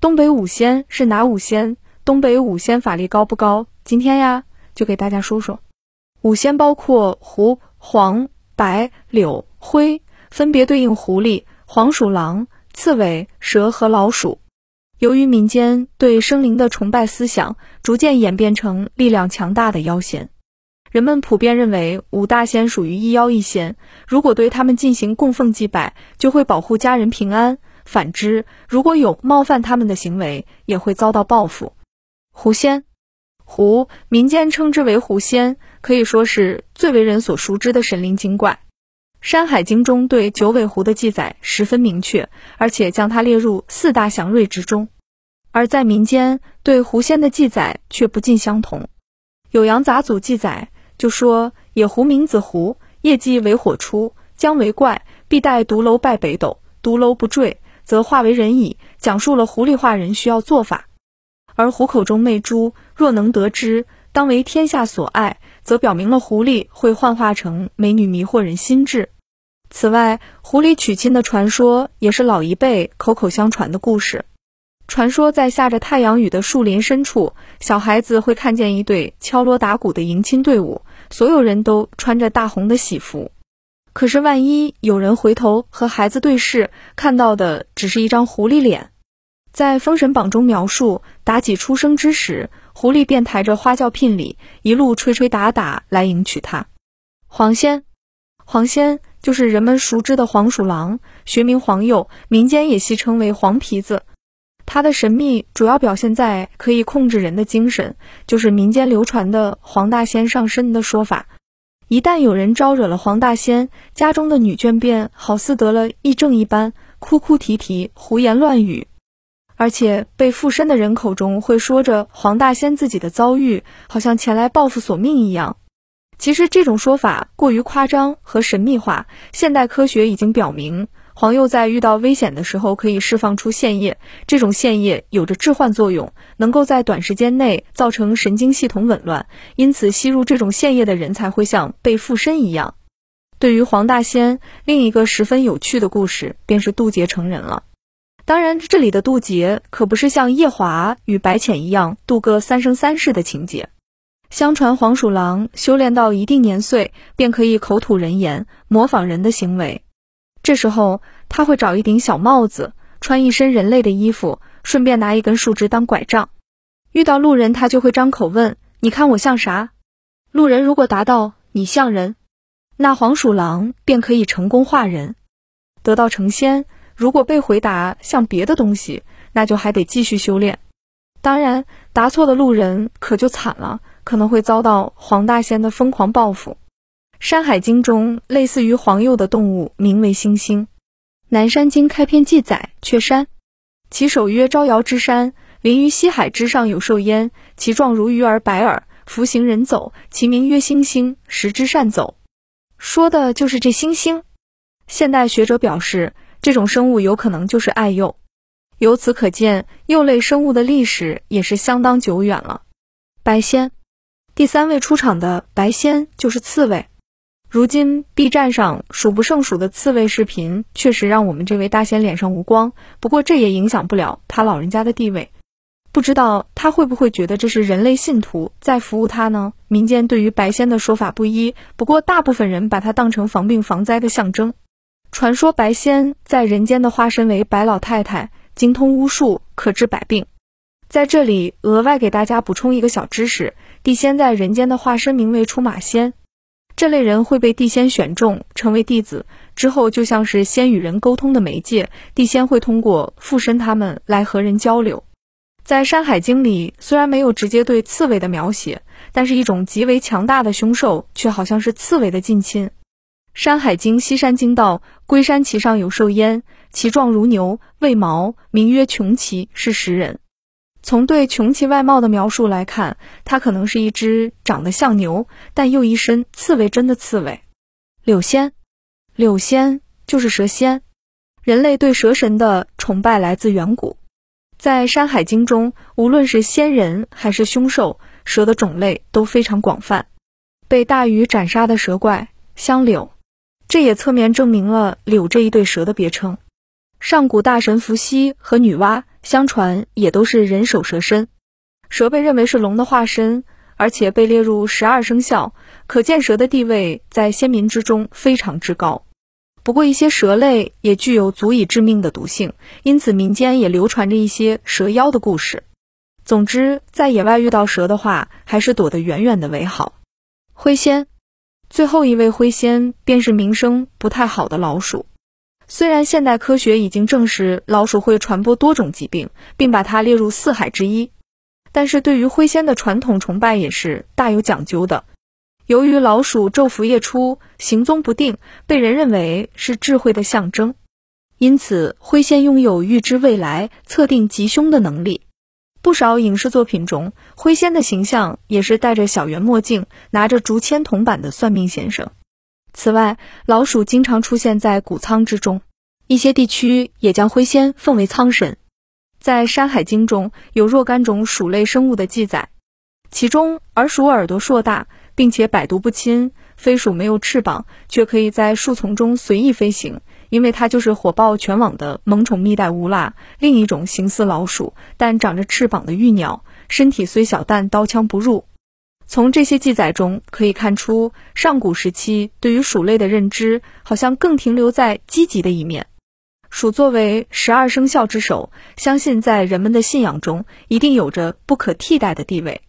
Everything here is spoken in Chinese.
东北五仙是哪五仙？东北五仙法力高不高？今天呀，就给大家说说。五仙包括狐、黄、白、柳、灰，分别对应狐狸、黄鼠狼、刺猬、蛇和老鼠。由于民间对生灵的崇拜思想，逐渐演变成力量强大的妖仙。人们普遍认为五大仙属于一妖一仙，如果对他们进行供奉祭拜，就会保护家人平安；反之，如果有冒犯他们的行为，也会遭到报复。狐仙，狐民间称之为狐仙，可以说是最为人所熟知的神灵精怪。《山海经》中对九尾狐的记载十分明确，而且将它列入四大祥瑞之中。而在民间对狐仙的记载却不尽相同，《酉阳杂俎》记载。就说野狐名子狐，业绩为火出，将为怪，必待独楼拜北斗，独楼不坠，则化为人矣。讲述了狐狸化人需要做法，而虎口中媚珠，若能得之，当为天下所爱，则表明了狐狸会幻化成美女迷惑人心智。此外，狐狸娶亲的传说也是老一辈口口相传的故事。传说在下着太阳雨的树林深处，小孩子会看见一对敲锣打鼓的迎亲队伍，所有人都穿着大红的喜服。可是万一有人回头和孩子对视，看到的只是一张狐狸脸。在《封神榜》中描述，妲己出生之时，狐狸便抬着花轿聘礼，一路吹吹打打来迎娶她。黄仙，黄仙就是人们熟知的黄鼠狼，学名黄鼬，民间也戏称为黄皮子。它的神秘主要表现在可以控制人的精神，就是民间流传的黄大仙上身的说法。一旦有人招惹了黄大仙，家中的女眷便好似得了疫症一般，哭哭啼啼，胡言乱语。而且被附身的人口中会说着黄大仙自己的遭遇，好像前来报复索命一样。其实这种说法过于夸张和神秘化，现代科学已经表明。黄鼬在遇到危险的时候，可以释放出腺液，这种腺液有着致幻作用，能够在短时间内造成神经系统紊乱，因此吸入这种腺液的人才会像被附身一样。对于黄大仙，另一个十分有趣的故事便是渡劫成人了。当然，这里的渡劫可不是像夜华与白浅一样渡个三生三世的情节。相传黄鼠狼修炼到一定年岁，便可以口吐人言，模仿人的行为。这时候，他会找一顶小帽子，穿一身人类的衣服，顺便拿一根树枝当拐杖。遇到路人，他就会张口问：“你看我像啥？”路人如果答道：“你像人”，那黄鼠狼便可以成功化人，得道成仙。如果被回答像别的东西，那就还得继续修炼。当然，答错的路人可就惨了，可能会遭到黄大仙的疯狂报复。《山海经》中类似于黄鼬的动物名为猩猩，《南山经》开篇记载雀山，其首曰：“招摇之山，临于西海之上，有兽焉，其状如鱼而白耳，服行人走，其名曰猩猩，食之善走。”说的就是这猩猩。现代学者表示，这种生物有可能就是爱鼬。由此可见，鼬类生物的历史也是相当久远了。白仙，第三位出场的白仙就是刺猬。如今 B 站上数不胜数的刺猬视频，确实让我们这位大仙脸上无光。不过这也影响不了他老人家的地位。不知道他会不会觉得这是人类信徒在服务他呢？民间对于白仙的说法不一，不过大部分人把它当成防病防灾的象征。传说白仙在人间的化身为白老太太，精通巫术，可治百病。在这里额外给大家补充一个小知识：地仙在人间的化身名为出马仙。这类人会被地仙选中成为弟子，之后就像是仙与人沟通的媒介，地仙会通过附身他们来和人交流。在《山海经》里，虽然没有直接对刺猬的描写，但是一种极为强大的凶兽却好像是刺猬的近亲。《山海经·西山经》道：“龟山其上有兽焉，其状如牛，未毛，名曰穷奇，是食人。”从对穷奇外貌的描述来看，它可能是一只长得像牛，但又一身刺猬针的刺猬。柳仙，柳仙就是蛇仙。人类对蛇神的崇拜来自远古，在《山海经》中，无论是仙人还是凶兽，蛇的种类都非常广泛。被大禹斩杀的蛇怪香柳，这也侧面证明了柳这一对蛇的别称。上古大神伏羲和女娲。相传也都是人首蛇身。蛇被认为是龙的化身，而且被列入十二生肖，可见蛇的地位在先民之中非常之高。不过，一些蛇类也具有足以致命的毒性，因此民间也流传着一些蛇妖的故事。总之，在野外遇到蛇的话，还是躲得远远的为好。灰仙，最后一位灰仙便是名声不太好的老鼠。虽然现代科学已经证实老鼠会传播多种疾病，并把它列入四害之一。但是对于灰仙的传统崇拜也是大有讲究的。由于老鼠昼伏夜出，行踪不定，被人认为是智慧的象征，因此灰仙拥有预知未来、测定吉凶的能力。不少影视作品中，灰仙的形象也是戴着小圆墨镜、拿着竹签铜板的算命先生。此外，老鼠经常出现在谷仓之中，一些地区也将灰仙奉为仓神。在《山海经》中有若干种鼠类生物的记载，其中耳鼠耳朵硕大，并且百毒不侵；飞鼠没有翅膀，却可以在树丛中随意飞行，因为它就是火爆全网的萌宠蜜袋鼯啦。另一种形似老鼠但长着翅膀的玉鸟，身体虽小但刀枪不入。从这些记载中可以看出，上古时期对于鼠类的认知好像更停留在积极的一面。鼠作为十二生肖之首，相信在人们的信仰中一定有着不可替代的地位。